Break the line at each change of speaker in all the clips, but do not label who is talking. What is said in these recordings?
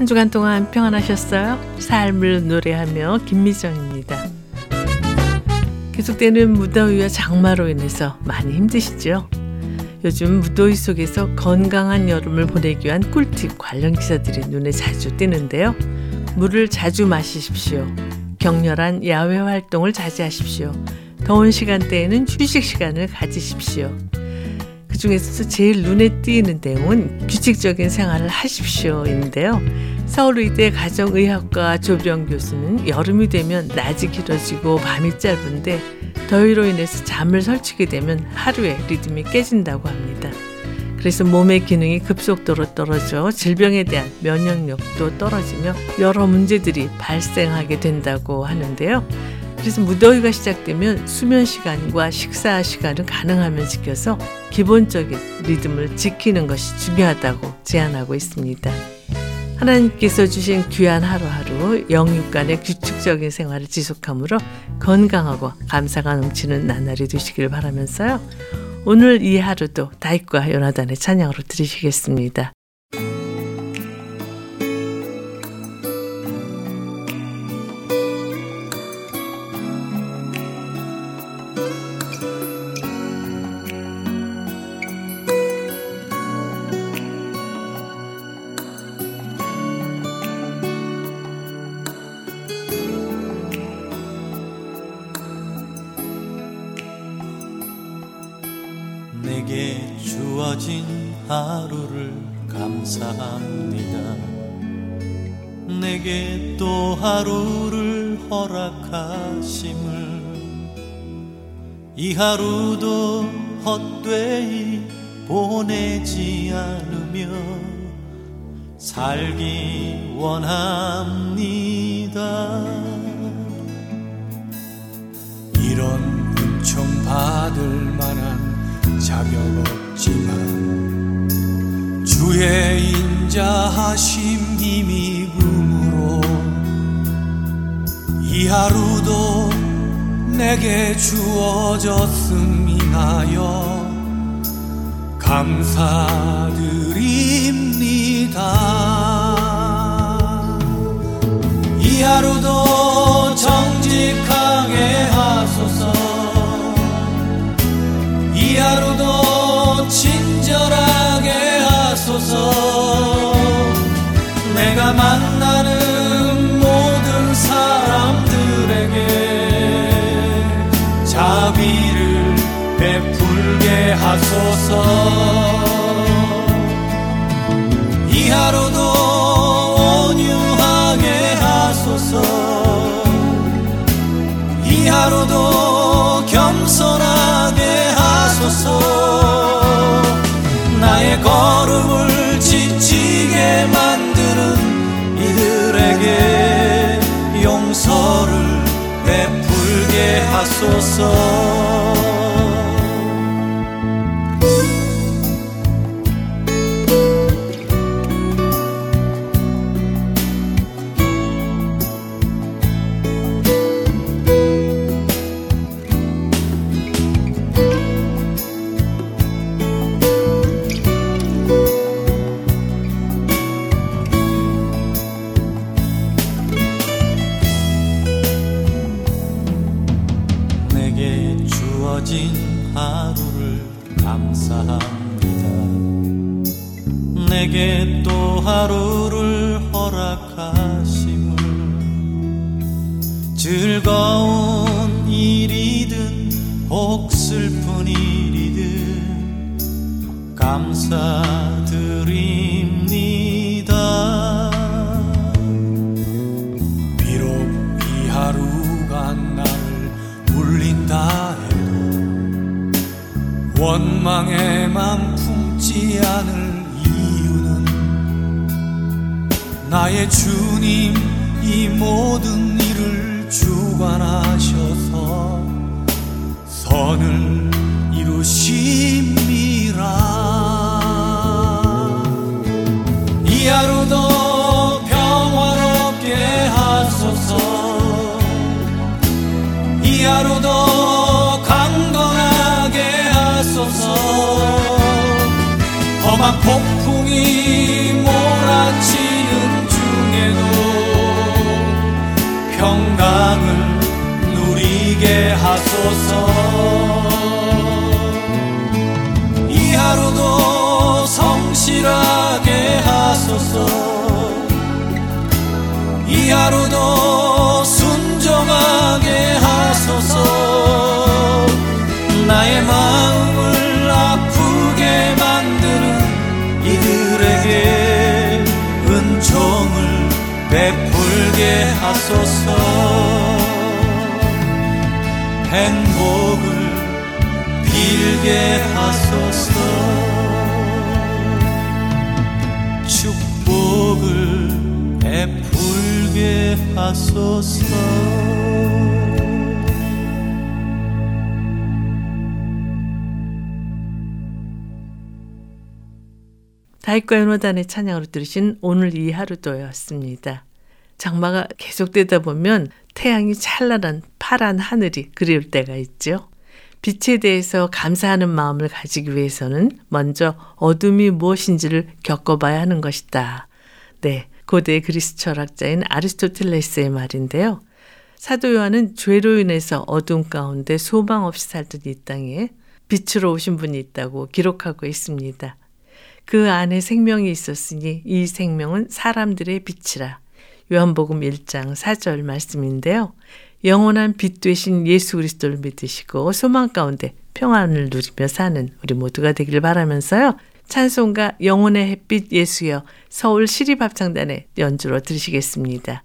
한 주간 동안 평안하셨어요? 삶을 노래하며 김미정입니다. 계속되는 무더위와 장마로 인해서 많이 힘드시죠? 요즘 무더위 속에서 건강한 여름을 보내기 위한 꿀팁 관련 기사들이 눈에 자주 띄는데요. 물을 자주 마시십시오. 격렬한 야외 활동을 자제하십시오. 더운 시간대에는 휴식 시간을 가지십시오. 그 중에서 제일 눈에 띄는 내용은 규칙적인 생활을 하십시오인데요. 서울의대 가정의학과 조병 교수는 여름이 되면 낮이 길어지고 밤이 짧은데 더위로 인해서 잠을 설치게 되면 하루의 리듬이 깨진다고 합니다. 그래서 몸의 기능이 급속도로 떨어져 질병에 대한 면역력도 떨어지며 여러 문제들이 발생하게 된다고 하는데요. 그래서 무더위가 시작되면 수면 시간과 식사 시간을 가능하면 지켜서 기본적인 리듬을 지키는 것이 중요하다고 제안하고 있습니다. 하나님께서 주신 귀한 하루하루 영육간의 규칙적인 생활을 지속함으로 건강하고 감사가 넘치는 나날이 되시길 바라면서요. 오늘 이 하루도 다윗과 요나단의 찬양으로 드리시겠습니다.
감사합니다. 내게 또 하루를 허락하심을 이 하루도 헛되이 보내지 않으며 살기 원합니다.
이런 은총 받을 만한 자격 없지만 주의 인자하심 힘입음으로 이 하루도 내게 주어졌음 인하여 감사드립니다. 이 하루도 정직하게 하소서 이 하루도 온유하게 하소서. 이 하루도 겸손하게 하소서. 나의 걸음을 지치게 만드는 이들에게 용서를 베풀게 하소서 행복을 빌게 하소서 축복을 베풀게 하소서
다윗과 연호단의 찬양으로 들으신 오늘 이 하루도였습니다. 장마가 계속되다 보면 태양이 찬란한 파란 하늘이 그리울 때가 있죠. 빛에 대해서 감사하는 마음을 가지기 위해서는 먼저 어둠이 무엇인지를 겪어봐야 하는 것이다. 네, 고대 그리스 철학자인 아리스토텔레스의 말인데요. 사도 요한은 죄로 인해서 어둠 가운데 소망 없이 살던 이 땅에 빛으로 오신 분이 있다고 기록하고 있습니다. 그 안에 생명이 있었으니 이 생명은 사람들의 빛이라. 요한복음 1장 4절 말씀인데요. 영원한 빛 되신 예수 그리스도를 믿으시고 소망 가운데 평안을 누리며 사는 우리 모두가 되길 바라면서요. 찬송가 영혼의 햇빛 예수여 서울 시립합창단의 연주로 들으시겠습니다.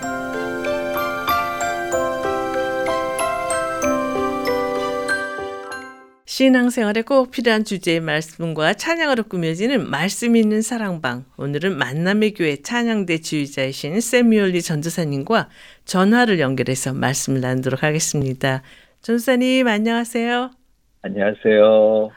신앙생활에 꼭 필요한 주제의 말씀과 찬양으로 꾸며지는 말씀 있는 사랑방. 오늘은 만남의 교회 찬양대 지휘자이신 세미올리 전도사님과 전화를 연결해서 말씀을 나누도록 하겠습니다. 전도사님 안녕하세요.
안녕하세요.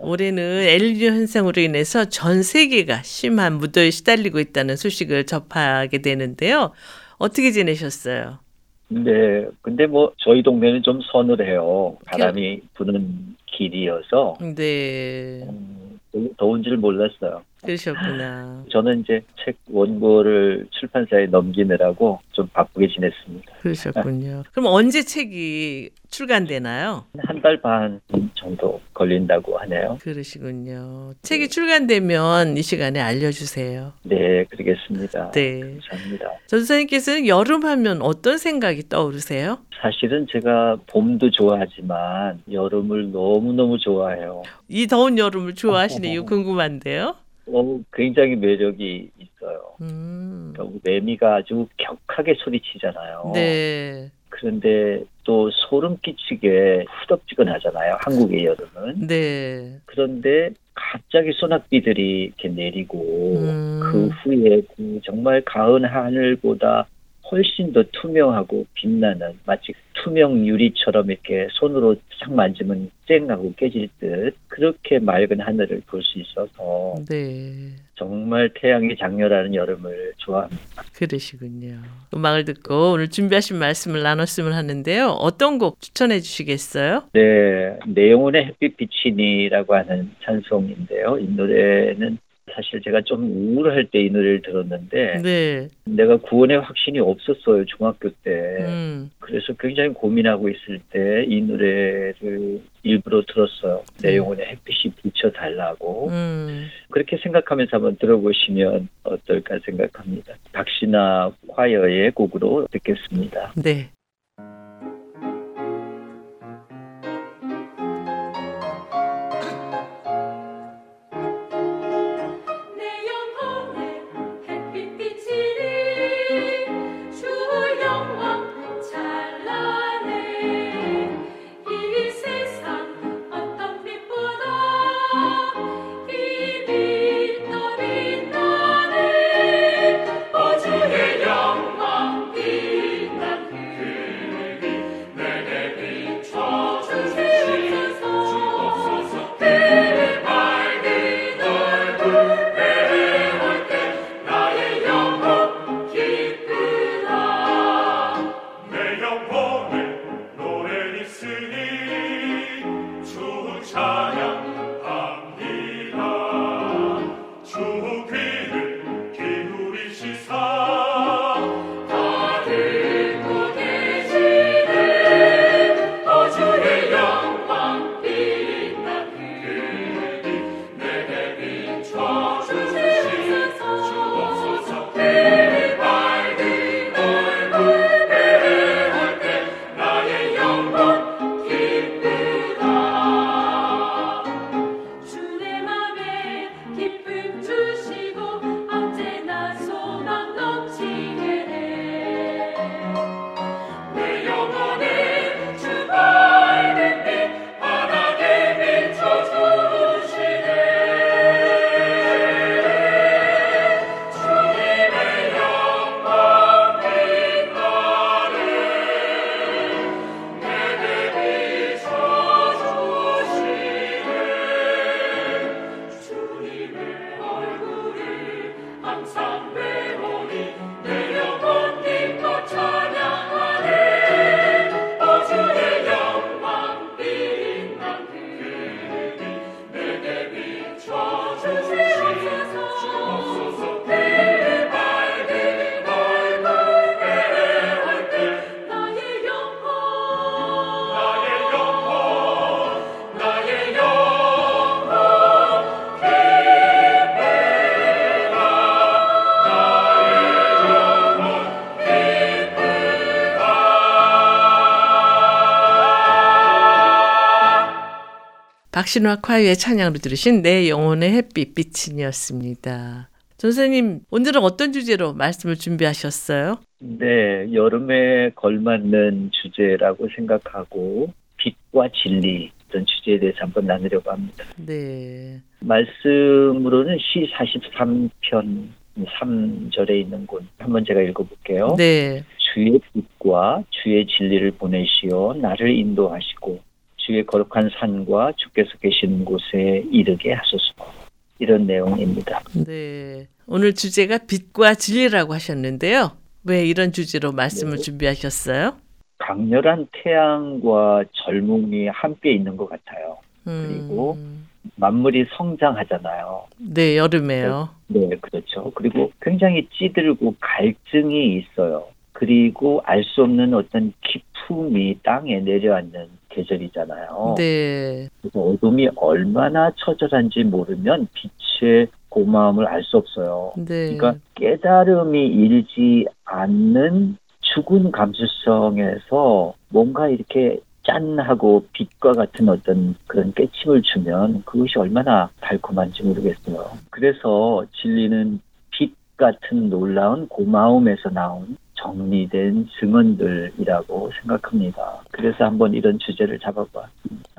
올해는 엘니뇨 현상으로 인해서 전 세계가 심한 무더위에 시달리고 있다는 소식을 접하게 되는데요. 어떻게 지내셨어요?
네, 근데 뭐 저희 동네는 좀 서늘해요. 바람이 부는 길이어서
네.
음, 더운 줄 몰랐어요.
그러셨구나.
저는 이제 책 원고를 출판사에 넘기느라고 좀 바쁘게 지냈습니다.
그러셨군요. 그럼 언제 책이 출간되나요?
한 달 반 정도 걸린다고 하네요.
그러시군요. 책이 출간되면 이 시간에 알려주세요.
네, 그러겠습니다.
네.
감사합니다.
전 선생님께서는 여름 하면 어떤 생각이 떠오르세요?
사실은 제가 봄도 좋아하지만 여름을 너무너무 좋아해요.
이 더운 여름을 좋아하시는 이유 궁금한데요.
어, 굉장히 매력이 있어요.
음.
그러니까 매미가 아주 격하게 소리치잖아요.
네.
그런데 또 소름 끼치게 후덥지근하잖아요. 한국의 여름은.
네.
그런데 갑자기 소낙비들이 이렇게 내리고
음.
그 후에 그 정말 가은 하늘보다 훨씬 더 투명하고 빛나는 마치 투명 유리처럼 이렇게 손으로 싹 만지면 쨍하고 깨질 듯 그렇게 맑은 하늘을 볼 수 있어서
네.
정말 태양이 장렬하는 여름을 좋아합니다.
그러시군요. 음악을 듣고 오늘 준비하신 말씀을 나눴으면 하는데요. 어떤 곡 추천해 주시겠어요?
네, 내용은의 햇빛 비치니라고 하는 찬송인데요. 이 노래는 사실 제가 좀 우울할 때 이 노래를 들었는데
네.
내가 구원의 확신이 없었어요 중학교 때.
음.
그래서 굉장히 고민하고 있을 때 이 노래를 일부러 들었어요. 내 영혼의 햇빛이 비춰달라고.
음.
그렇게 생각하면서 한번 들어보시면 어떨까 생각합니다. 박신아 화여의 곡으로 듣겠습니다.
네. 박신화 콰이의 찬양으로 들으신 내 영혼의 햇빛 비친이었습니다. 전선생님 오늘은 어떤 주제로 말씀을 준비하셨어요?
네, 여름에 걸맞는 주제라고 생각하고 빛과 진리 어떤 주제에 대해서 한번 나누려고 합니다.
네.
말씀으로는 시 43편 3절에 있는 곳 한번 제가 읽어볼게요.
네.
주의 빛과 주의 진리를 보내시어 나를 인도하시고 주의 거룩한 산과 주께서 계시는 곳에 이르게 하소서. 이런 내용입니다.
네. 오늘 주제가 빛과 진리라고 하셨는데요. 왜 이런 주제로 말씀을
네.
준비하셨어요?
강렬한 태양과 젊음이 함께 있는 것 같아요.
음,
그리고 만물이 성장하잖아요.
네, 여름에요.
네, 그렇죠. 그리고 굉장히 찌들고 갈증이 있어요. 그리고 알 수 없는 어떤 기품이 땅에 내려앉는 계절이잖아요.
네.
그래서 어둠이 얼마나 처절한지 모르면 빛의 고마움을 알 수 없어요.
네.
그러니까 깨달음이 일지 않는 죽은 감수성에서 뭔가 이렇게 짠하고 빛과 같은 어떤 그런 깨침을 주면 그것이 얼마나 달콤한지 모르겠어요. 그래서 진리는 빛 같은 놀라운 고마움에서 나온 정리된 증언들이라고 생각합니다. 그래서 한번 이런 주제를 잡아봐.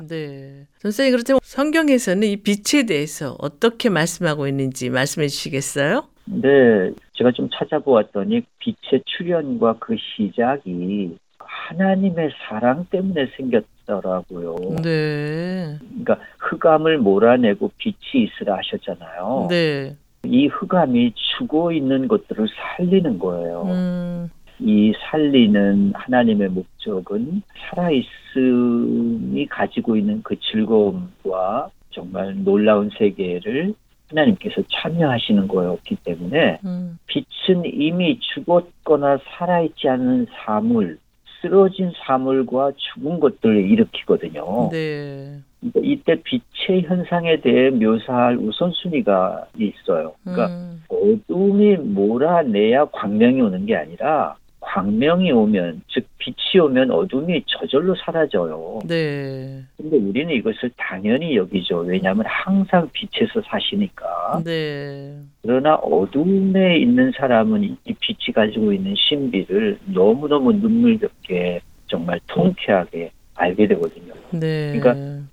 네. 선생님, 그렇다면 성경에서는 이 빛에 대해서 어떻게 말씀하고 있는지 말씀해 주시겠어요?
네, 제가 좀 찾아보았더니 빛의 출현과 그 시작이 하나님의 사랑 때문에 생겼더라고요.
네.
그러니까 흑암을 몰아내고 빛이 있으라 하셨잖아요.
네.
이 흑암이 죽어 있는 것들을 살리는 거예요.
음,
이 살리는 하나님의 목적은 살아있음이 가지고 있는 그 즐거움과 정말 놀라운 세계를 하나님께서 참여하시는 거였기 때문에
음,
빛은 이미 죽었거나 살아있지 않은 사물, 쓰러진 사물과 죽은 것들을 일으키거든요.
네.
그러니까 이때 빛의 현상에 대해 묘사할 우선순위가 있어요. 그러니까
음,
어둠이 몰아내야 광명이 오는 게 아니라 광명이 오면 즉 빛이 오면 어둠이 저절로 사라져요.
네.
근데 우리는 이것을 당연히 여기죠. 왜냐하면 항상 빛에서 사시니까.
네.
그러나 어둠에 있는 사람은 이 빛이 가지고 있는 신비를 너무너무 눈물겹게 정말 통쾌하게 알게 되거든요.
네.
그러니까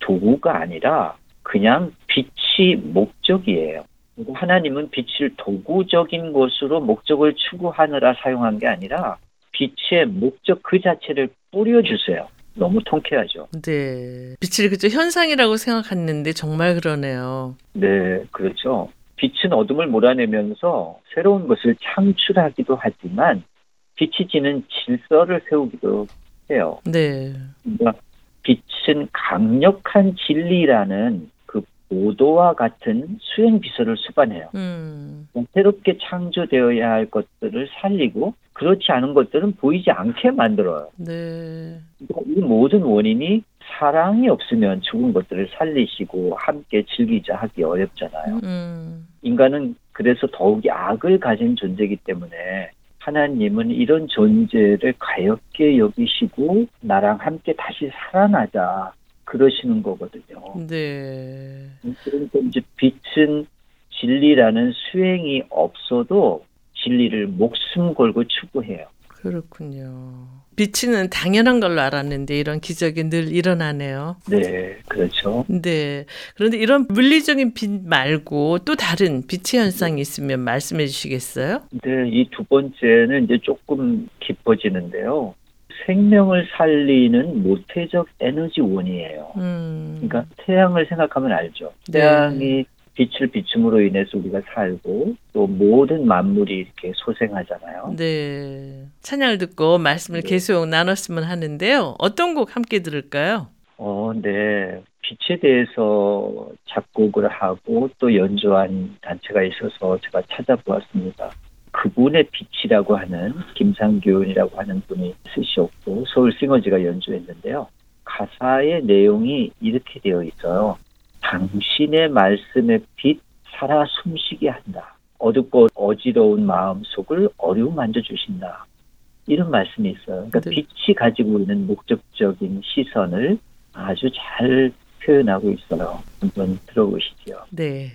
도구가 아니라 그냥 빛이 목적이에요. 하나님은 빛을 도구적인 것으로 목적을 추구하느라 사용한 게 아니라 빛의 목적 그 자체를 뿌려주세요. 너무 통쾌하죠.
네. 빛을 그저 현상이라고 생각했는데 정말 그러네요.
네, 그렇죠. 빛은 어둠을 몰아내면서 새로운 것을 창출하기도 하지만 빛이 지는 질서를 세우기도 해요.
네.
그러니까 빛은 강력한 진리라는 그 보도와 같은 수행 비서를 수반해요.
음,
새롭게 창조되어야 할 것들을 살리고 그렇지 않은 것들은 보이지 않게 만들어요.
네.
그러니까 이 모든 원인이 사랑이 없으면 죽은 것들을 살리시고 함께 즐기자 하기 어렵잖아요.
음,
인간은 그래서 더욱이 악을 가진 존재이기 때문에 하나님은 이런 존재를 가엽게 여기시고 나랑 함께 다시 살아나자 그러시는 거거든요.
네.
그러니까 이제 빛은 진리라는 수행이 없어도 진리를 목숨 걸고 추구해요.
그렇군요. 빛은 당연한 걸로 알았는데 이런 기적이 늘 일어나네요.
네, 그렇죠.
네. 그런데 이런 물리적인 빛 말고 또 다른 빛의 현상이 있으면 말씀해 주시겠어요?
네, 이 두 번째는 이제 조금 깊어지는데요. 생명을 살리는 모태적 에너지원이에요.
음.
그러니까 태양을 생각하면 알죠.
네.
태양이 빛을 비춤으로 인해서 우리가 살고 또 모든 만물이 이렇게 소생하잖아요.
네. 찬양을 듣고 말씀을
네.
계속 나눴으면 하는데요. 어떤 곡 함께 들을까요?
어, 네. 빛에 대해서 작곡을 하고 또 연주한 단체가 있어서 제가 찾아보았습니다. 그분의 빛이라고 하는 김상균이라고 하는 분이 쓰셨고 서울 싱어지가 연주했는데요. 가사의 내용이 이렇게 되어 있어요. 당신의 말씀의 빛 살아 숨쉬게 한다. 어둡고 어지러운 마음 속을 어루만져 주신다. 이런 말씀이 있어요. 그러니까
네.
빛이 가지고 있는 목적적인 시선을 아주 잘 표현하고 있어요. 한번 들어보시죠.
네.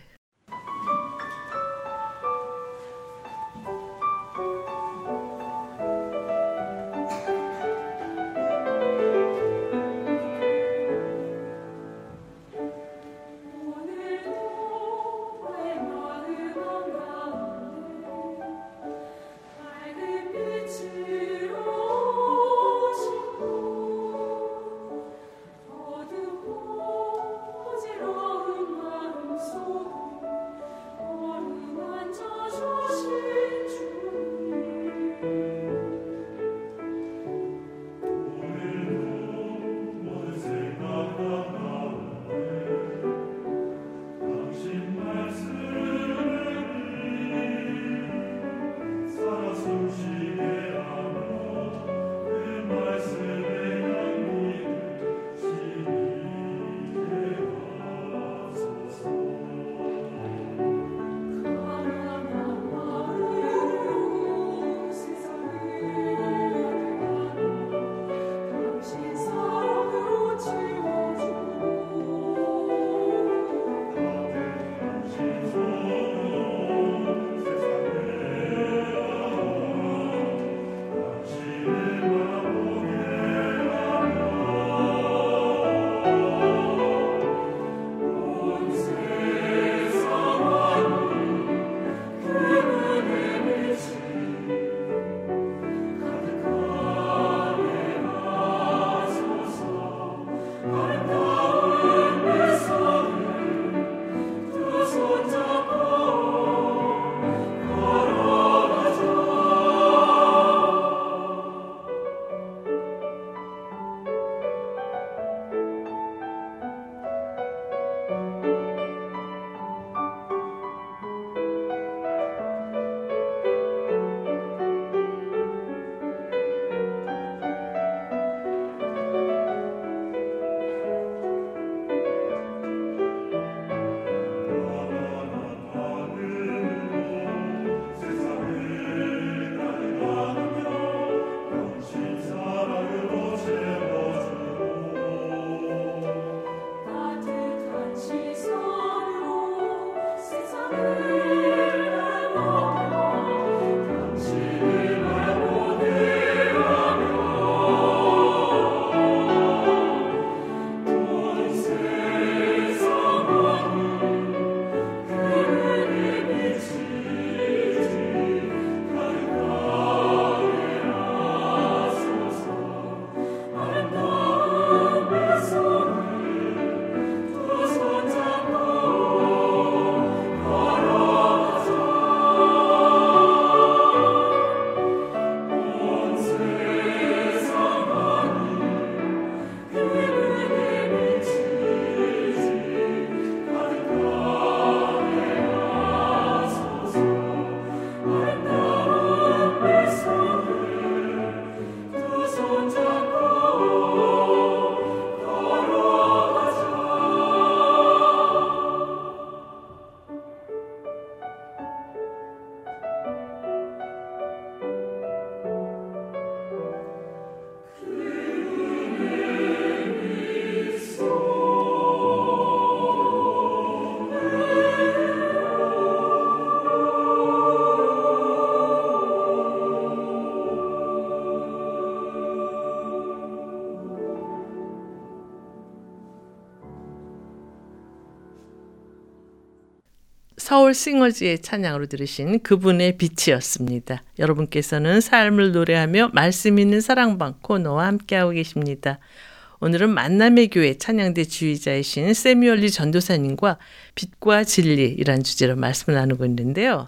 서울 싱어즈의 찬양으로 들으신 그분의 빛이었습니다. 여러분께서는 삶을 노래하며 말씀 있는 사랑방 코너와 함께하고 계십니다. 오늘은 만남의 교회 찬양대 주의자이신 세뮤얼리 전도사님과 빛과 진리이란 주제로 말씀을 나누고 있는데요.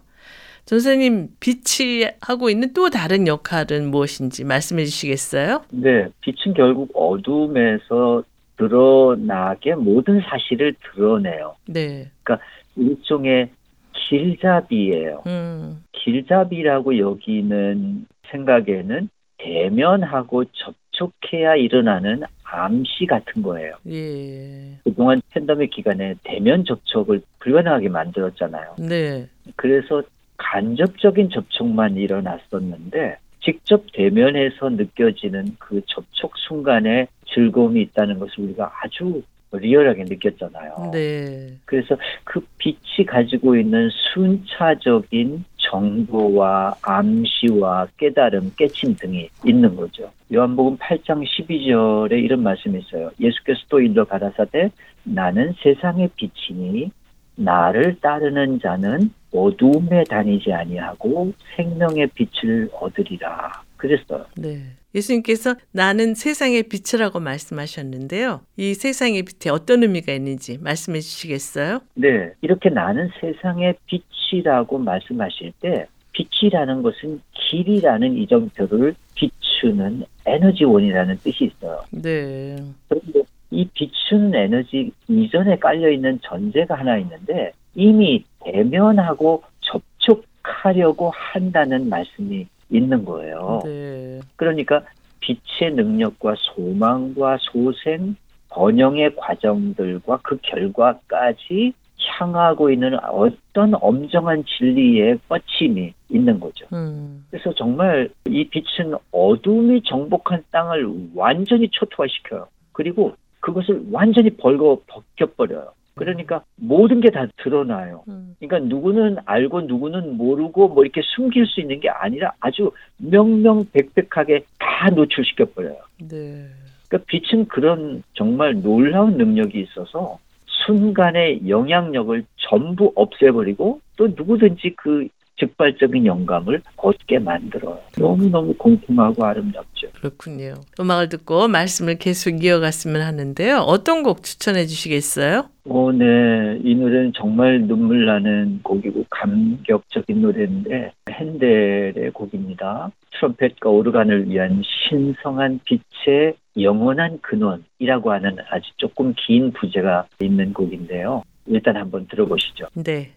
전사님, 빛이 하고 있는 또 다른 역할은 무엇인지 말씀해 주시겠어요?
네, 빛은 결국 어둠에서 드러나게 모든 사실을 드러내요.
네.
그러니까 일종의 길잡이예요.
음,
길잡이라고 여기는 생각에는 대면하고 접촉해야 일어나는 암시 같은 거예요.
예.
그동안 팬데믹 기간에 대면 접촉을 불가능하게 만들었잖아요.
네.
그래서 간접적인 접촉만 일어났었는데 직접 대면해서 느껴지는 그 접촉 순간에 즐거움이 있다는 것을 우리가 아주 리얼하게 느꼈잖아요.
네.
그래서 그 빛이 가지고 있는 순차적인 정보와 암시와 깨달음, 깨침 등이 있는 거죠. 요한복음 8장 12절에 이런 말씀이 있어요. 예수께서 또 일러 가라사대 나는 세상의 빛이니 나를 따르는 자는 어두움에 다니지 아니하고 생명의 빛을 얻으리라. 그랬어요.
네. 예수님께서 나는 세상의 빛이라고 말씀하셨는데요. 이 세상의 빛에 어떤 의미가 있는지 말씀해 주시겠어요?
네, 이렇게 나는 세상의 빛이라고 말씀하실 때 빛이라는 것은 길이라는 이정표를 비추는 에너지원이라는 뜻이 있어요.
네.
그런데 이 비추는 에너지 이전에 깔려 있는 전제가 하나 있는데 이미 대면하고 접촉하려고 한다는 말씀이 있는 거예요.
네.
그러니까 빛의 능력과 소망과 소생, 번영의 과정들과 그 결과까지 향하고 있는 어떤 엄정한 진리의 뻗침이 있는 거죠.
음.
그래서 정말 이 빛은 어둠이 정복한 땅을 완전히 초토화시켜요. 그리고 그것을 완전히 벌거 벗겨버려요. 그러니까 모든 게 다 드러나요.
음.
그러니까 누구는 알고 누구는 모르고 뭐 이렇게 숨길 수 있는 게 아니라 아주 명명백백하게 다 노출시켜 버려요.
네.
그러니까 빛은 그런 정말 놀라운 능력이 있어서 순간의 영향력을 전부 없애버리고 또 누구든지 그 즉발적인 영감을 얻게 만들어요. 너무너무 공평하고 아름답죠.
그렇군요. 음악을 듣고 말씀을 계속 이어갔으면 하는데요. 어떤 곡 추천해 주시겠어요?
오, 네. 이 노래는 정말 눈물 나는 곡이고 감격적인 노래인데 핸델의 곡입니다. 트럼펫과 오르간을 위한 신성한 빛의 영원한 근원이라고 하는 아주 조금 긴 부제가 있는 곡인데요. 일단 한번 들어보시죠.
네.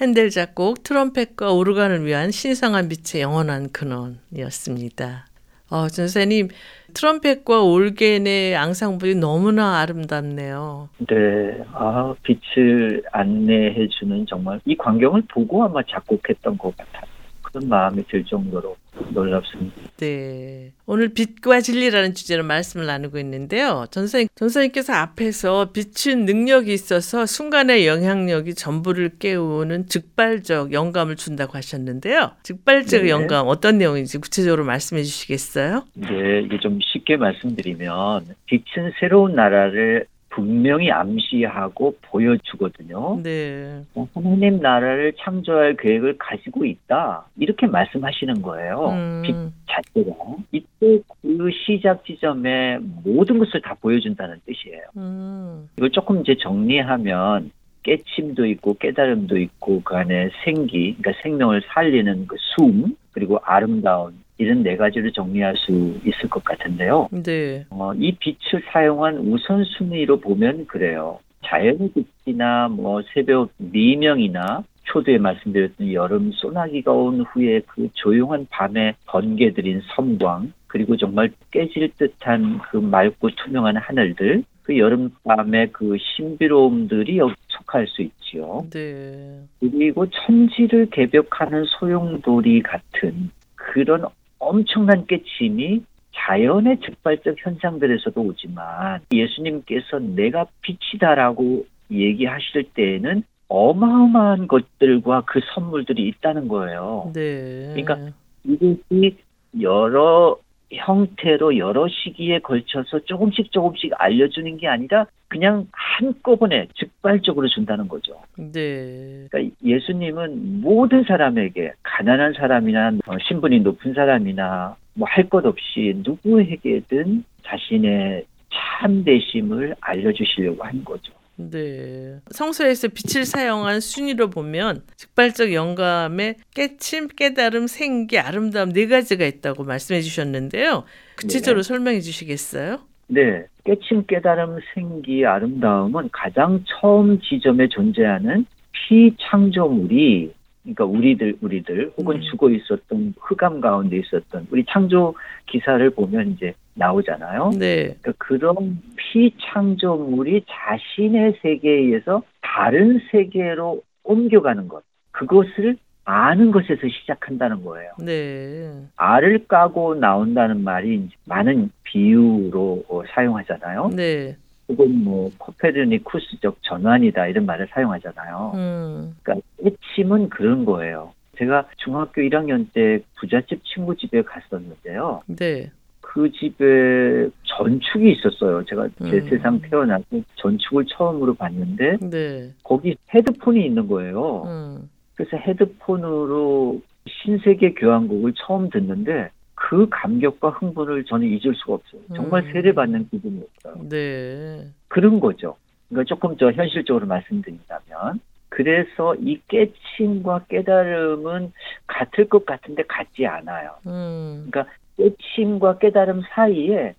핸델 작곡 트럼펫과 오르간을 위한 신성한 빛의 영원한 근원이었습니다. 어, 전사님 트럼펫과 올겐의 앙상블이 너무나 아름답네요.
네, 아 빛을 안내해주는 정말 이 광경을 보고 아마 작곡했던 것 같아요. 그런 마음이 들 정도로 놀랍습니다.
네. 오늘 빛과 진리라는 주제로 말씀을 나누고 있는데요. 전사님, 전사님께서 앞에서 빛은 능력이 있어서 순간의 영향력이 전부를 깨우는 즉발적 영감을 준다고 하셨는데요. 즉발적
네.
영감 어떤 내용인지 구체적으로 말씀해 주시겠어요?
네, 이게 좀 쉽게 말씀드리면 빛은 새로운 나라를 분명히 암시하고 보여주거든요.
네.
어, 하나님 나라를 창조할 계획을 가지고 있다. 이렇게 말씀하시는 거예요.
음,
빛 자체가. 이때 그 시작 지점에 모든 것을 다 보여준다는 뜻이에요.
음,
이걸 조금 이제 정리하면 깨침도 있고 깨달음도 있고 그 안에 생기, 그러니까 생명을 살리는 그 숨, 그리고 아름다움 이런 네 가지를 정리할 수 있을 것 같은데요.
네.
어, 이 빛을 사용한 우선순위로 보면 그래요. 자연의 빛이나 뭐 새벽 미명이나 초두에 말씀드렸던 여름 소나기가 온 후에 그 조용한 밤에 번개들인 섬광 그리고 정말 깨질 듯한 그 맑고 투명한 하늘들 그 여름밤의 그 신비로움들이 여기 속할 수 있지요.
네.
그리고 천지를 개벽하는 소용돌이 같은 그런 엄청난 깨침이 자연의 즉발적 현상들에서도 오지만 예수님께서 내가 빛이다라고 얘기하실 때에는 어마어마한 것들과 그 선물들이 있다는 거예요.
네.
그러니까 이것이 여러 형태로 여러 시기에 걸쳐서 조금씩 조금씩 알려주는 게 아니라 그냥 한꺼번에 즉발적으로 준다는 거죠.
네.
그러니까 예수님은 모든 사람에게 가난한 사람이나 어, 신분이 높은 사람이나 뭐 할 것 없이 누구에게든 자신의 참되심을 알려주시려고 한 거죠.
네. 성서에서 빛을 사용한 순위로 보면 즉발적 영감에 깨침, 깨달음, 생기, 아름다움 네 가지가 있다고 말씀해 주셨는데요. 구체적으로 설명해 주시겠어요?
네, 깨침, 깨달음, 생기, 아름다움은 가장 처음 지점에 존재하는 피창조물이 그러니까 우리들 우리들 혹은
음.
죽어 있었던 흑암 가운데 있었던 우리 창조 기사를 보면 이제 나오잖아요.
네.
그러니까 그런 피창조물이 자신의 세계에 의해서 다른 세계로 옮겨가는 것. 그것을 아는 것에서 시작한다는 거예요.
네.
알을 까고 나온다는 말이 많은 비유로 어, 사용하잖아요.
네.
혹은 뭐 코페르니쿠스적 전환이다 이런 말을 사용하잖아요.
음.
그러니까 깨침은 그런 거예요. 제가 중학교 1학년 때 부잣집 친구 집에 갔었는데요.
네.
그 집에 전축이 있었어요. 제가 제
음.
세상 태어나서 전축을 처음으로 봤는데
네.
거기 헤드폰이 있는 거예요.
음.
그래서 헤드폰으로 신세계 교향곡을 처음 듣는데 그 감격과 흥분을 저는 잊을 수가 없어요. 정말
음.
세례받는 기분이었어요.
네.
그런 거죠. 그러니까 조금 더 현실적으로 말씀드린다면 그래서 이 깨침과 깨달음은 같을 것 같은데 같지 않아요.
음.
깨침과 깨달음 사이에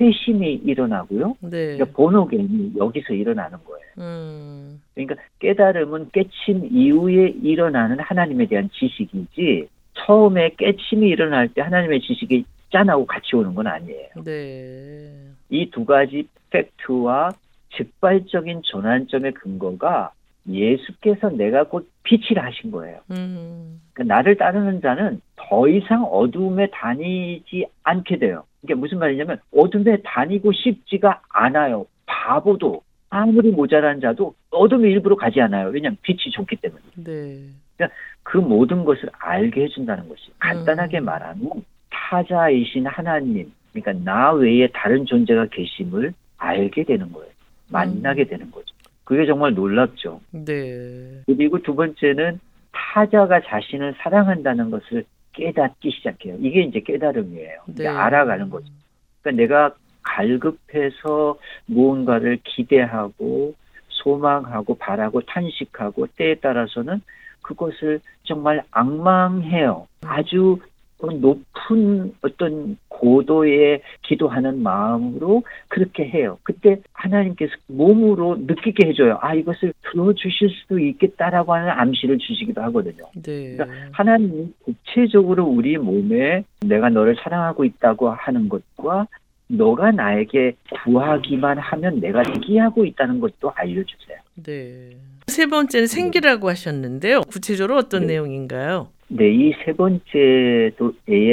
회심이 일어나고요.
네.
그러니까 본호견이 여기서 일어나는 거예요.
음.
그러니까 깨달음은 깨침 이후에 일어나는 하나님에 대한 지식이지 처음에 깨침이 일어날 때 하나님의 지식이 짠하고 같이 오는 건 아니에요.
네.
이 두 가지 팩트와 즉발적인 전환점의 근거가 예수께서 내가 곧 빛이라 하신 거예요.
음.
그러니까 나를 따르는 자는 더 이상 어둠에 다니지 않게 돼요. 이게 무슨 말이냐면 어둠에 다니고 싶지가 않아요. 바보도 아무리 모자란 자도 어둠의 일부로 가지 않아요. 왜냐하면 빛이 좋기 때문에.
네.
그 모든 것을 알게 해준다는 것이 간단하게
음.
말하면 타자이신 하나님, 그러니까 나 외에 다른 존재가 계심을 알게 되는 거예요. 만나게 되는 거죠. 그게 정말 놀랍죠.
네.
그리고 두 번째는 타자가 자신을 사랑한다는 것을 깨닫기 시작해요. 이게 이제 깨달음이에요. 이제
네.
알아가는 거죠. 그러니까 내가 갈급해서 무언가를 기대하고 소망하고 바라고 탄식하고 때에 따라서는 그것을 정말 악망해요. 아주 높은 어떤 고도의 기도하는 마음으로 그렇게 해요. 그때 하나님께서 몸으로 느끼게 해줘요. 아, 이것을 들어주실 수도 있겠다라고 하는 암시를 주시기도 하거든요.
네.
그러니까 하나님이 구체적으로 우리 몸에 내가 너를 사랑하고 있다고 하는 것과 너가 나에게 구하기만 하면 내가 대기하고 있다는 것도 알려주세요.
네. 세 번째는 생기라고 하셨는데요. 구체적으로 어떤
네.
내용인가요?
네, 이 세 번째에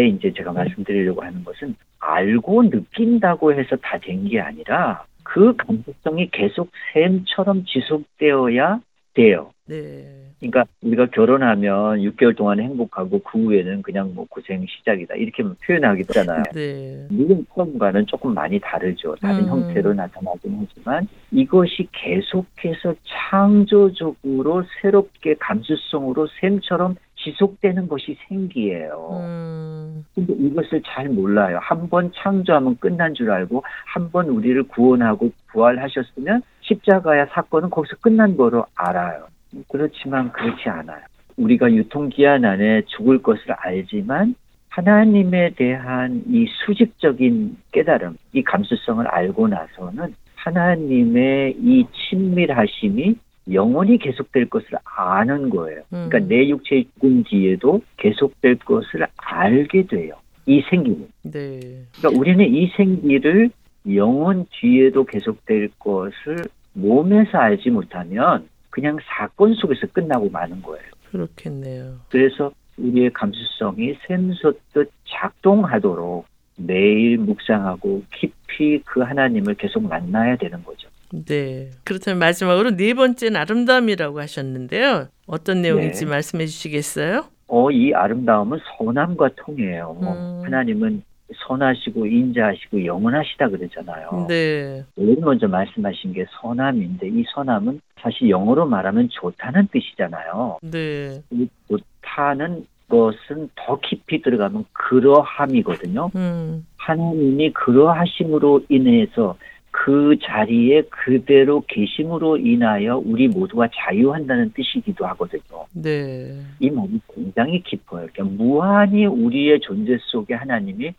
이제 제가 말씀드리려고 하는 것은 알고 느낀다고 해서 다 된 게 아니라 그 감수성이 계속 샘처럼 지속되어야 돼요.
네.
그러니까 우리가 결혼하면 6개월 동안 행복하고 그 후에는 그냥 뭐 고생 시작이다 이렇게 표현하기도 하잖아요.
네.
물론 처음과는 조금 많이 다르죠. 다른
음.
형태로 나타나긴 하지만 이것이 계속해서 창조적으로 새롭게 감수성으로 샘처럼 지속되는 것이 생기예요.
음.
근데 이것을 잘 몰라요. 한 번 창조하면 끝난 줄 알고 한 번 우리를 구원하고 부활하셨으면 십자가의 사건은 거기서 끝난 거로 알아요. 그렇지만 그렇지 않아요. 우리가 유통기한 안에 죽을 것을 알지만 하나님에 대한 이 수직적인 깨달음, 이 감수성을 알고 나서는 하나님의 이 친밀하심이 영원히 계속될 것을 아는 거예요. 그러니까
음.
내 육체의 죽음 뒤에도 계속될 것을 알게 돼요. 이 생기는.
네.
그러니까 우리는 이 생기를 영원 뒤에도 계속될 것을 몸에서 알지 못하면 그냥 사건 속에서 끝나고 마는 거예요.
그렇겠네요.
그래서 우리의 감수성이 샘솟듯 작동하도록 매일 묵상하고 깊이 그 하나님을 계속 만나야 되는 거죠.
네. 그렇다면 마지막으로 네 번째는 아름다움이라고 하셨는데요. 어떤 내용인지
네.
말씀해 주시겠어요?
어, 이 아름다움은 선함과 통해요.
음.
하나님은 선하시고 인자하시고 영원하시다 그러잖아요.
네.
제일 먼저 말씀하신 게 선함인데 이 선함은 사실 영어로 말하면 좋다는 뜻이잖아요.
네.
이 좋다는 것은 더 깊이 들어가면 그러함이거든요.
음.
하나님이 그러하심으로 인해서 그 자리에 그대로 계심으로 인하여 우리 모두가 자유한다는 뜻이기도 하거든요.
네.
이 말이 굉장히 깊어요. 그러니까 무한히 우리의 존재 속에 하나님이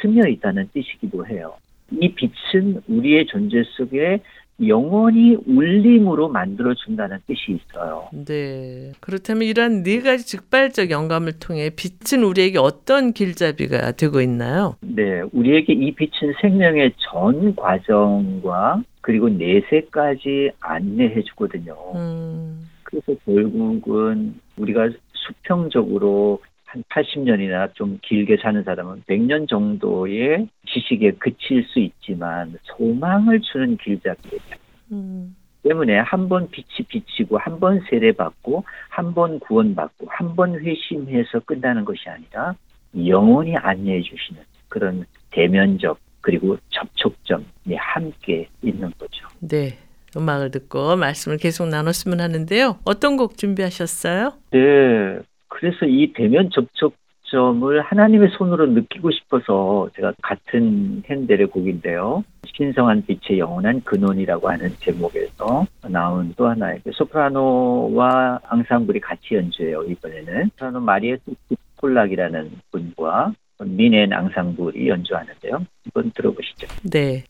스며 있다는 뜻이기도 해요. 이 빛은 우리의 존재 속에 영원히 울림으로 만들어준다는 뜻이 있어요.
네. 그렇다면 이러한 네 가지 즉발적 영감을 통해 빛은 우리에게 어떤 길잡이가 되고 있나요?
네, 우리에게 이 빛은 생명의 전 과정과 그리고 내세까지 안내해 주거든요.
음.
그래서 결국은 우리가 수평적으로 한 80년이나 좀 길게 사는 사람은 100년 정도의 지식에 그칠 수 있지만 소망을 주는 길잡이예요.
음.
때문에 한 번 빛이 비치고 한 번 세례받고 한 번 구원받고 한 번 회심해서 끝나는 것이 아니라 영원히 안내해 주시는 그런 대면적 그리고 접촉점이 함께 있는 거죠.
네. 음악을 듣고 말씀을 계속 나눴으면 하는데요. 어떤 곡 준비하셨어요?
네. 그래서 이 대면 접촉점을 하나님의 손으로 느끼고 싶어서 제가 같은 핸델의 곡인데요. 신성한 빛의 영원한 근원이라고 하는 제목에서 나온 또 하나의 그 소프라노와 앙상블이 같이 연주해요. 이번에는 소프라노 마리에 폴락이라는 분과 미넨 앙상블이 연주하는데요. 한번 들어보시죠.
네.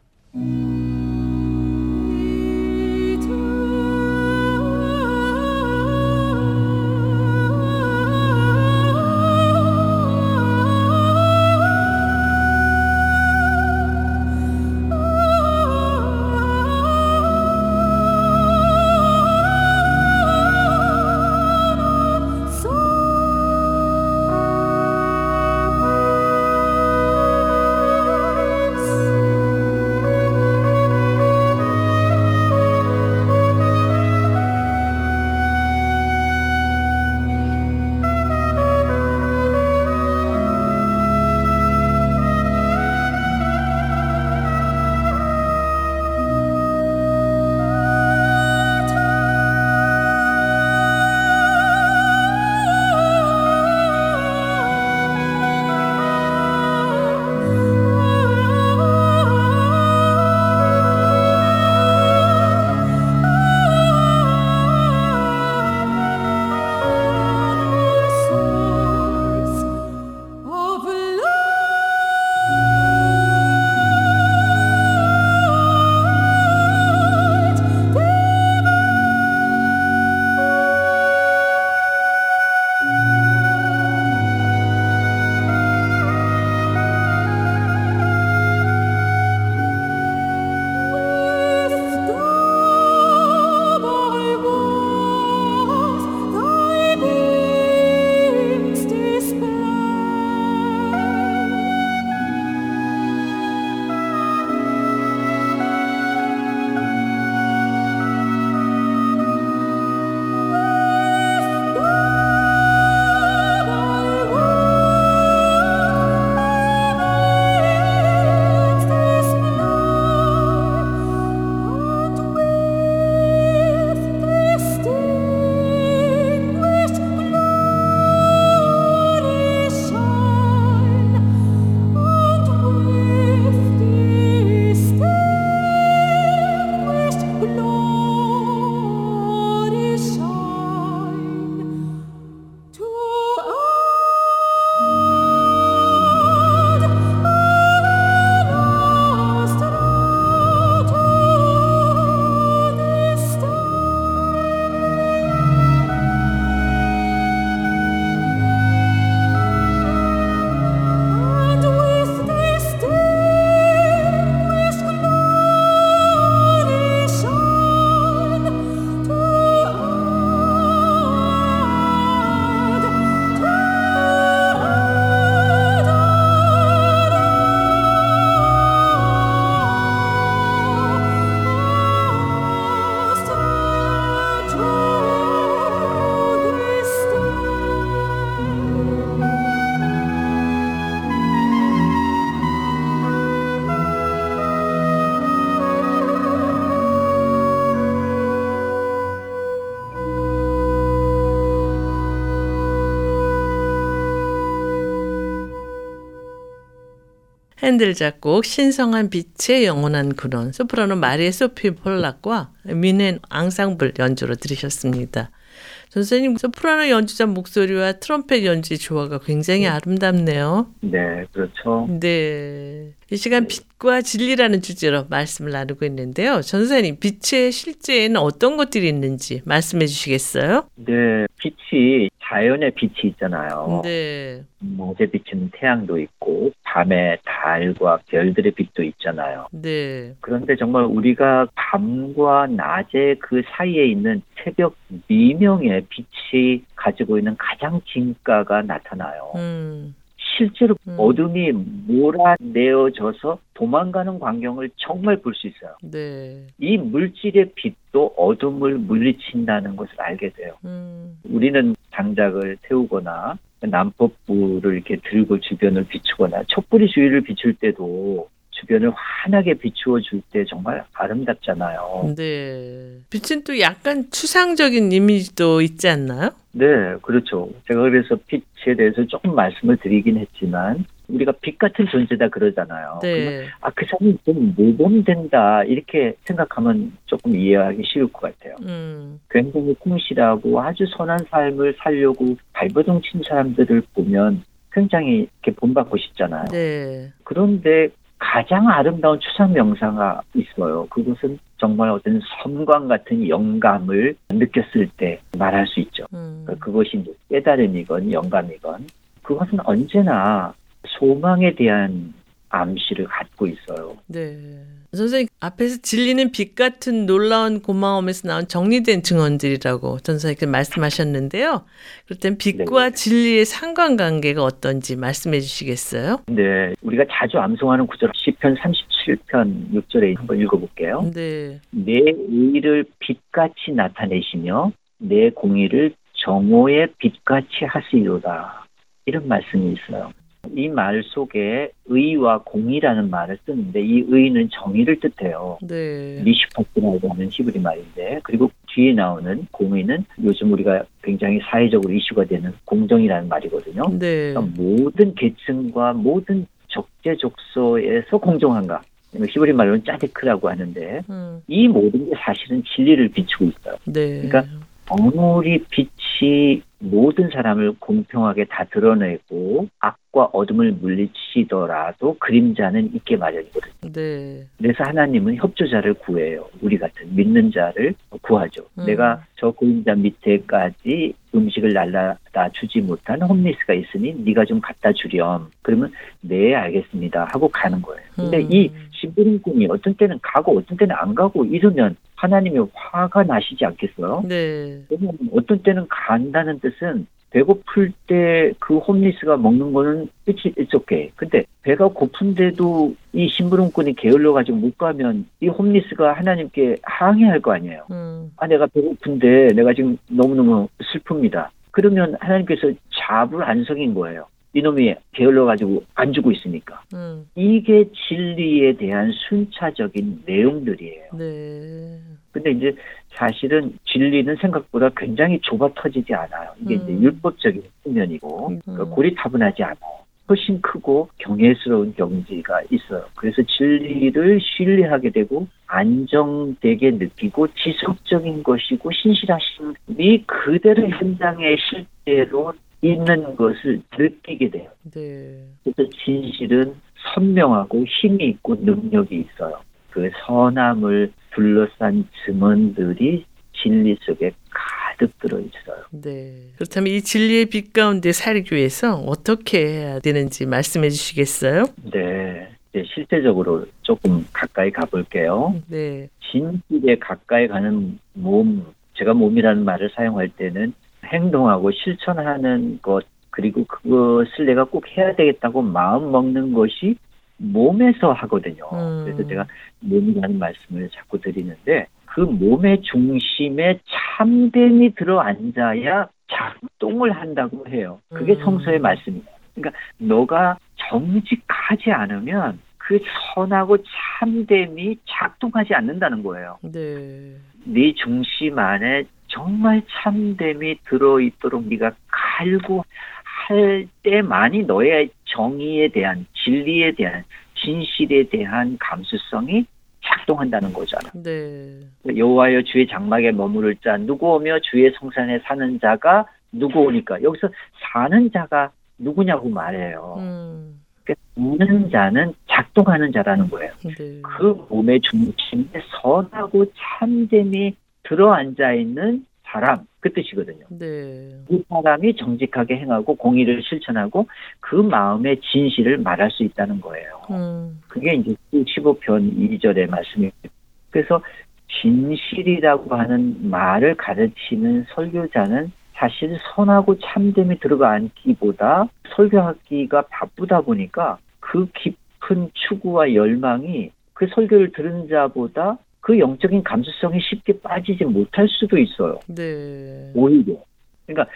핸들 작곡 신성한 빛의 영원한 근원 소프라노 마리에 소피 폴락과 미넨 앙상블 연주로 들으셨습니다. 선생님 소프라노 연주자 목소리와 트럼펫 연주 조화가 굉장히 네. 아름답네요.
네, 그렇죠.
네. 이 시간 빛과 진리라는 주제로 말씀을 나누고 있는데요. 선생님, 빛의 실제에는 어떤 것들이 있는지 말씀해 주시겠어요?
네, 빛이 자연의 빛이 있잖아요.
네.
낮에 비치는 태양도 있고 밤에 달과 별들의 빛도 있잖아요.
네.
그런데 정말 우리가 밤과 낮의 그 사이에 있는 새벽 미명의 빛이 가지고 있는 가장 진가가 나타나요.
음.
실제로 음. 어둠이 몰아내어져서 도망가는 광경을 정말 볼 수 있어요.
네.
이 물질의 빛도 어둠을 물리친다는 것을 알게 돼요.
음.
우리는 장작을 태우거나 남법부를 이렇게 들고 주변을 비추거나 촛불이 주위를 비출 때도 주변을 환하게 비추어 줄 때 정말 아름답잖아요.
네. 빛은 또 약간 추상적인 이미지도 있지 않나요?
네, 그렇죠. 제가 그래서 빛에 대해서 조금 말씀을 드리긴 했지만 우리가 빛 같은 존재다 그러잖아요.
네.
아, 그 사람이 좀 모범된다 이렇게 생각하면 조금 이해하기 쉬울 것 같아요.
음.
굉장히 충실하고 아주 선한 삶을 살려고 발버둥 친 사람들을 보면 굉장히 이렇게 본받고 싶잖아요.
네.
그런데 가장 아름다운 추상 명사가 있어요. 그것은 정말 어떤 섬광 같은 영감을 느꼈을 때 말할 수 있죠.
음.
그러니까 그것이 깨달음이건 영감이건 그것은 언제나 소망에 대한 암시를 갖고 있어요.
네. 선생님 앞에서 진리는 빛 같은 놀라운 고마움에서 나온 정리된 증언들이라고 전선생님께 말씀하셨는데요. 그렇다면 빛과 네. 진리의 상관관계가 어떤지 말씀해 주시겠어요?
네. 우리가 자주 암송하는 구절 10편 37편 6절에 한번 읽어볼게요.
네.
내 의를 빛같이 나타내시며 내 공의를 정오의 빛같이 하시리로다. 이런 말씀이 있어요. 이 말 속에 의와 공의라는 말을 쓰는데 이 의는 정의를 뜻해요.
네.
미슈파스라고 하는 히브리 말인데 그리고 뒤에 나오는 공의는 요즘 우리가 굉장히 사회적으로 이슈가 되는 공정이라는 말이거든요.
네.
그러니까 모든 계층과 모든 적재적소에서 공정한가. 히브리 말로는 짜데크라고 하는데
음.
이 모든 게 사실은 진리를 비추고 있어요.
네.
그러니까 아무리 빛이 모든 사람을 공평하게 다 드러내고 악과 어둠을 물리치더라도 그림자는 있게 마련이거든요.
네.
그래서 하나님은 협조자를 구해요. 우리 같은 믿는 자를 구하죠.
음.
내가 저 그림자 밑에까지 음식을 날라다 주지 못한 홈리스가 있으니 네가 좀 갖다 주렴. 그러면 네 알겠습니다 하고 가는 거예요. 근데
음.
이 신부름꾼이 어떤 때는 가고 어떤 때는 안 가고 이러면 하나님이 화가 나시지 않겠어요?
네.
그러면 어떤 때는 간다는 뜻은 배고플 때 그 홈리스가 먹는 거는 끝이 일적해. 근데 배가 고픈데도 이 심부름꾼이 게을러 가지고 못 가면 이 홈리스가 하나님께 항의할 거 아니에요.
음.
아 내가 배고픈데 내가 지금 너무너무 슬픕니다. 그러면 하나님께서 자불안성인 거예요. 이놈이 게을러 가지고 안 주고 있으니까.
음.
이게 진리에 대한 순차적인 내용들이에요.
네.
근데 이제 사실은 진리는 생각보다 굉장히 좁아 터지지 않아요. 이게
음.
이제 율법적인 측면이고
음.
그러니까 고리타분하지 않아요. 훨씬 크고 경외스러운 경지가 있어요. 그래서 진리를 신뢰하게 되고 안정되게 느끼고 지속적인 것이고 신실하심이 그대로 현장의 실제로 있는 것을 느끼게 돼요.
네.
그래서 진실은 선명하고 힘이 있고 능력이 있어요. 그 선함을 둘러싼 증언들이 진리 속에 가득 들어 있어요.
네. 그렇다면 이 진리의 빛 가운데 살기 위해서 어떻게 해야 되는지 말씀해 주시겠어요?
네. 이제 실제적으로 조금 가까이 가볼게요.
네.
진실에 가까이 가는 몸, 제가 몸이라는 말을 사용할 때는 행동하고 실천하는 것, 그리고 그것을 내가 꼭 해야 되겠다고 마음 먹는 것이 몸에서 하거든요.
음.
그래서 제가 몸이라는 말씀을 자꾸 드리는데 그 몸의 중심에 참됨이 들어앉아야 작동을 한다고 해요. 그게
음.
성서의 말씀이에요. 그러니까 너가 정직하지 않으면 그 선하고 참됨이 작동하지 않는다는 거예요.
네.
네 중심 안에 정말 참됨이 들어있도록 네가 갈고 할 때만이 너의 정의에 대한 진리에 대한 진실에 대한 감수성이 작동한다는 거잖아.
네.
여호와여 주의 장막에 머무를 자 누구 오며 주의 성산에 사는 자가 누구 오니까 여기서 사는 자가 누구냐고 말해요.
음.
그러니까 사는 자는 작동하는 자라는 거예요.
네.
그 몸의 중심에 선하고 참됨이 들어앉아 있는 사람 그 뜻이거든요.
네.
그 사람이 정직하게 행하고 공의를 실천하고 그 마음의 진실을 말할 수 있다는 거예요.
음.
그게 이제 15편 2절의 말씀이에요. 그래서 진실이라고 하는 말을 가르치는 설교자는 사실 선하고 참됨이 들어가 앉기보다 설교하기가 바쁘다 보니까 그 깊은 추구와 열망이 그 설교를 들은 자보다 그 영적인 감수성이 쉽게 빠지지 못할 수도 있어요.
네.
오히려. 그러니까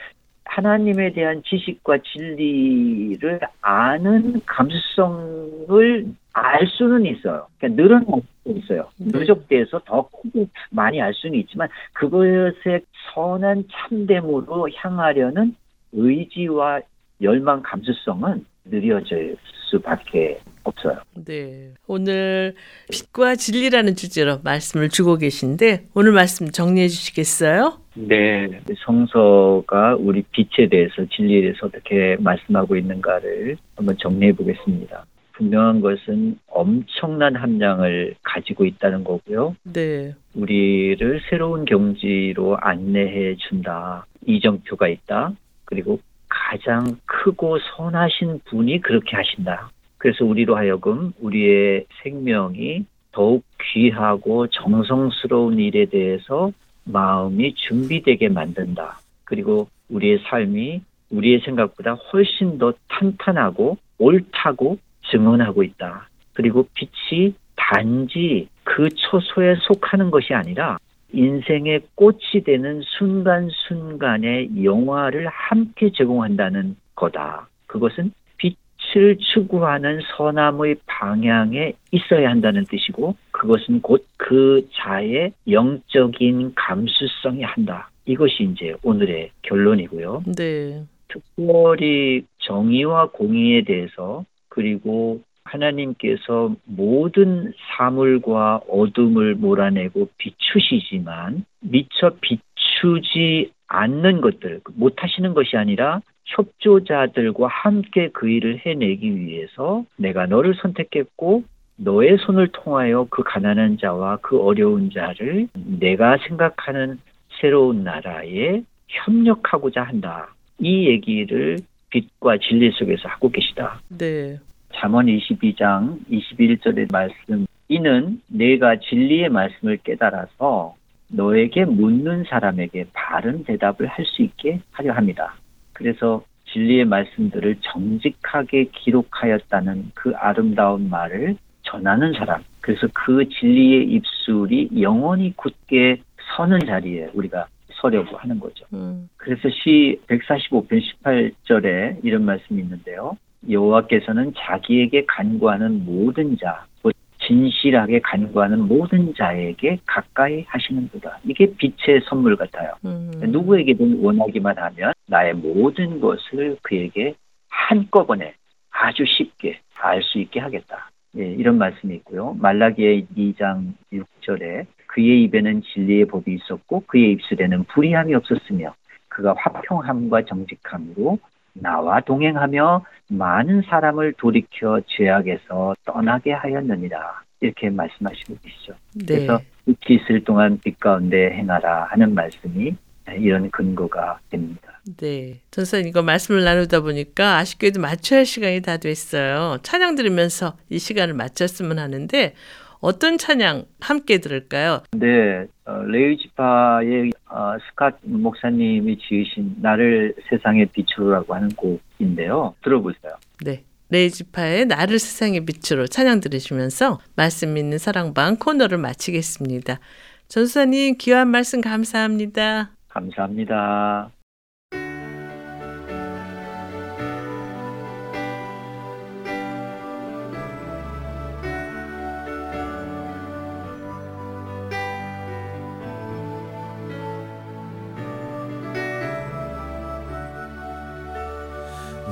하나님에 대한 지식과 진리를 아는 감수성을 알 수는 있어요. 그러니까 늘어날 수 있어요.
네.
누적돼서 더 크게 많이 알 수는 있지만 그것의 선한 참됨으로 향하려는 의지와 열망 감수성은 느려질 수밖에 없어요.
네. 오늘 빛과 진리라는 주제로 말씀을 주고 계신데 오늘 말씀 정리해 주시겠어요?
네, 성서가 우리 빛에 대해서 진리에 대해서 어떻게 말씀하고 있는가를 한번 정리해 보겠습니다. 분명한 것은 엄청난 함량을 가지고 있다는 거고요.
네.
우리를 새로운 경지로 안내해 준다. 이정표가 있다. 그리고 가장 크고 선하신 분이 그렇게 하신다. 그래서 우리로 하여금 우리의 생명이 더욱 귀하고 정성스러운 일에 대해서 마음이 준비되게 만든다. 그리고 우리의 삶이 우리의 생각보다 훨씬 더 탄탄하고 옳다고 증언하고 있다. 그리고 빛이 단지 그 초소에 속하는 것이 아니라 인생의 꽃이 되는 순간순간의 영화를 함께 제공한다는 거다. 그것은 빛을 추구하는 선함의 방향에 있어야 한다는 뜻이고 그것은 곧 그 자의 영적인 감수성이 한다. 이것이 이제 오늘의 결론이고요.
네.
특별히 정의와 공의에 대해서 그리고 하나님께서 모든 사물과 어둠을 몰아내고 비추시지만 미처 비추지 않는 것들, 못하시는 것이 아니라 협조자들과 함께 그 일을 해내기 위해서 내가 너를 선택했고 너의 손을 통하여 그 가난한 자와 그 어려운 자를 내가 생각하는 새로운 나라에 협력하고자 한다. 이 얘기를 빛과 진리 속에서 하고 계시다.
네.
잠언 22장 21절의 말씀 이는 내가 진리의 말씀을 깨달아서 너에게 묻는 사람에게 바른 대답을 할 수 있게 하려 합니다. 그래서 진리의 말씀들을 정직하게 기록하였다는 그 아름다운 말을 전하는 사람. 그래서 그 진리의 입술이 영원히 굳게 서는 자리에 우리가 서려고 하는 거죠.
음.
그래서 시 145편 18절에 이런 말씀이 있는데요. 여호와께서는 자기에게 간구하는 모든 자, 곧 진실하게 간구하는 모든 자에게 가까이 하시는도다. 이게 빛의 선물 같아요.
음.
누구에게든 원하기만 하면 나의 모든 것을 그에게 한꺼번에 아주 쉽게 알 수 있게 하겠다. 예, 이런 말씀이 있고요. 말라기의 2장 6절에 그의 입에는 진리의 법이 있었고 그의 입술에는 불의함이 없었으며 그가 화평함과 정직함으로 나와 동행하며 많은 사람을 돌이켜 죄악에서 떠나게 하였느니라. 이렇게 말씀하시고 계시죠.
네.
그래서 있을 동안 빛 가운데 행하라 하는 말씀이 이런 근거가 됩니다.
네. 전사님 이거 말씀을 나누다 보니까 아쉽게도 맞춰야 할 시간이 다 됐어요. 찬양 들으면서 이 시간을 마쳤으면 하는데 어떤 찬양 함께 들을까요?
네, 어, 레이지파의 어, 스캇 목사님이 지으신 나를 세상의 빛으로라고 하는 곡인데요. 들어보세요.
네. 레이지파의 나를 세상의 빛으로 찬양 들으시면서 말씀 있는 사랑방 코너를 마치겠습니다. 전사님 귀한 말씀 감사합니다.
감사합니다.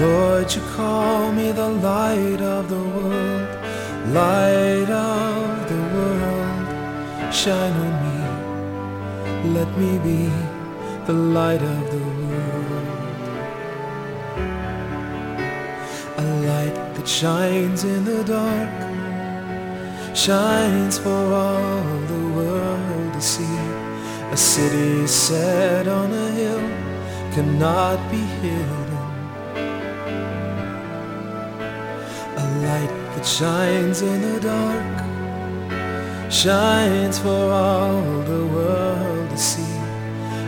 Lord, you call me the light of the world, light of the world, shine on me. Let me be the light of the world. A light that shines in the dark, shines for all the world to see. A city set on a hill cannot be hidden. light that shines in the dark shines for all the world to see.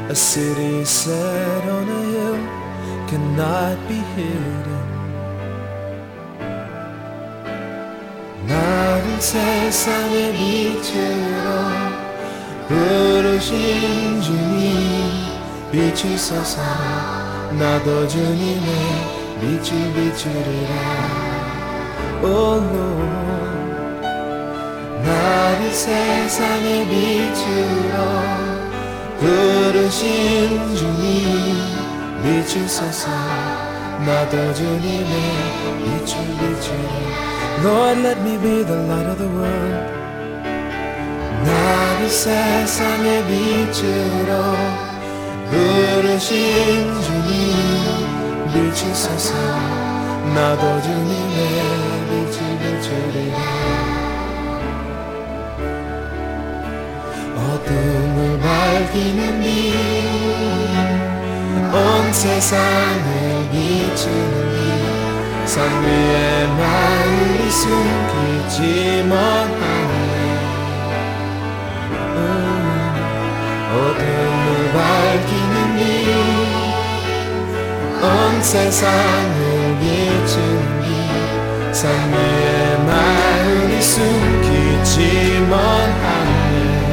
A city set on a hill cannot be hidden. 나를 세상에 빛으로 부르신 주님 비추소서 나도 주님의 빛을 비추리라 오 Lord 나를 세상의 빛으로 부르신 주님 비추소서. 나도 주님의 빛을 비추리라 Lord let me be the light of the world. 나를 세상의 빛으로 부르신 주님 비추소서. 나도 주님의 비추리라 어둠을 밝히는 빛온 세상을 비추는 빛산 위에 마음이 숨기지 못하네. 어둠을 밝히는 빛온 세상을 비추는 빛산 위에 마음이 숨기지 못하네.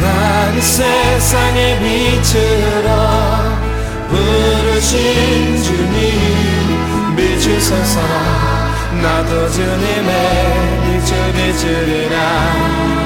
나를 세상의 빛으로 부르신 주님 비추소서 나도 주님의 빛을 비추리라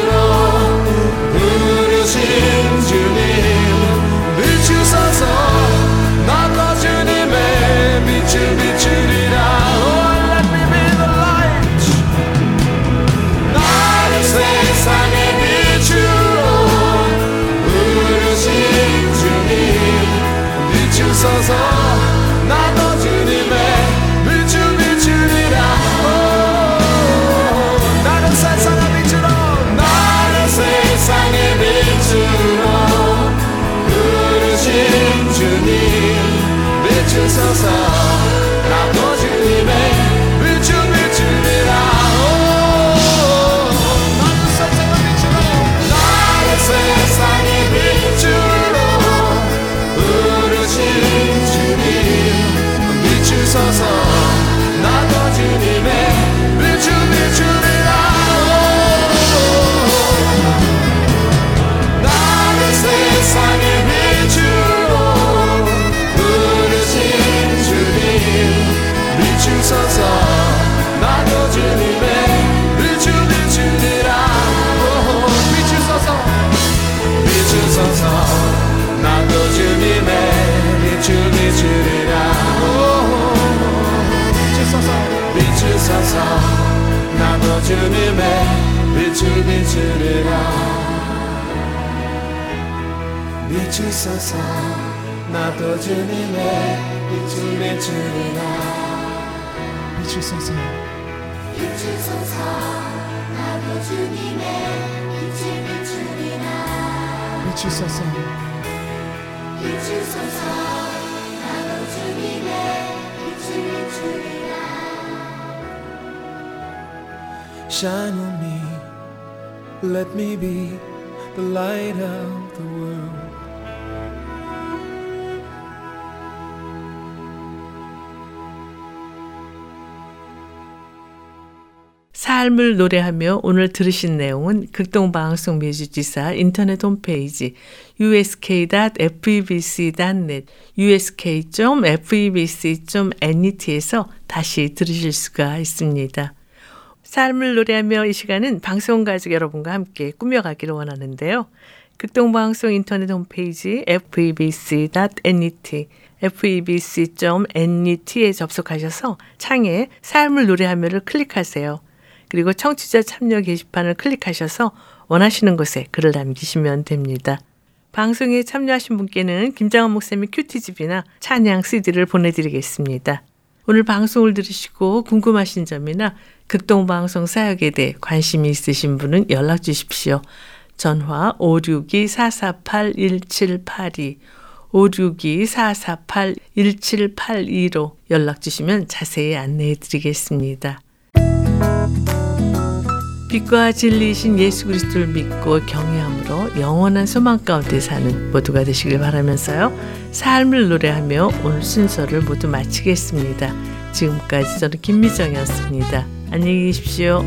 주님의 빛을 비추리라. 비추소서 나도 주님의 빛을 비추리라. 비추소서. 비추소서 나도 주님의 빛을 비추리라. 비추소서. 비추소서 나도 주님의 빛을 비추리라 Shine on me Let me be the light of the world
삶을 노래하며 오늘 들으신 내용은 극동방송 매주지사 인터넷 홈페이지 usk.febc.net usk.febc.net에서 다시 들으실 수가 있습니다. 삶을 노래하며 이 시간은 방송 가족 여러분과 함께 꾸며가기를 원하는데요. 극동방송 인터넷 홈페이지 febc.net febc.net에 접속하셔서 창에 삶을 노래하며를 클릭하세요. 그리고 청취자 참여 게시판을 클릭하셔서 원하시는 곳에 글을 남기시면 됩니다. 방송에 참여하신 분께는 김장원 목사님의 큐티집이나 찬양 CD를 보내드리겠습니다. 오늘 방송을 들으시고 궁금하신 점이나 극동방송 사역에 대해 관심이 있으신 분은 연락 주십시오. 전화 562-448-1782 562-448-1782로 연락 주시면 자세히 안내해 드리겠습니다. 빛과 진리이신 예수 그리스도를 믿고 경외 영원한 소망 가운데 사는 모두가 되시길 바라면서요. 삶을 노래하며 오늘 순서를 모두 마치겠습니다. 지금까지 저는 김미정이었습니다. 안녕히 계십시오.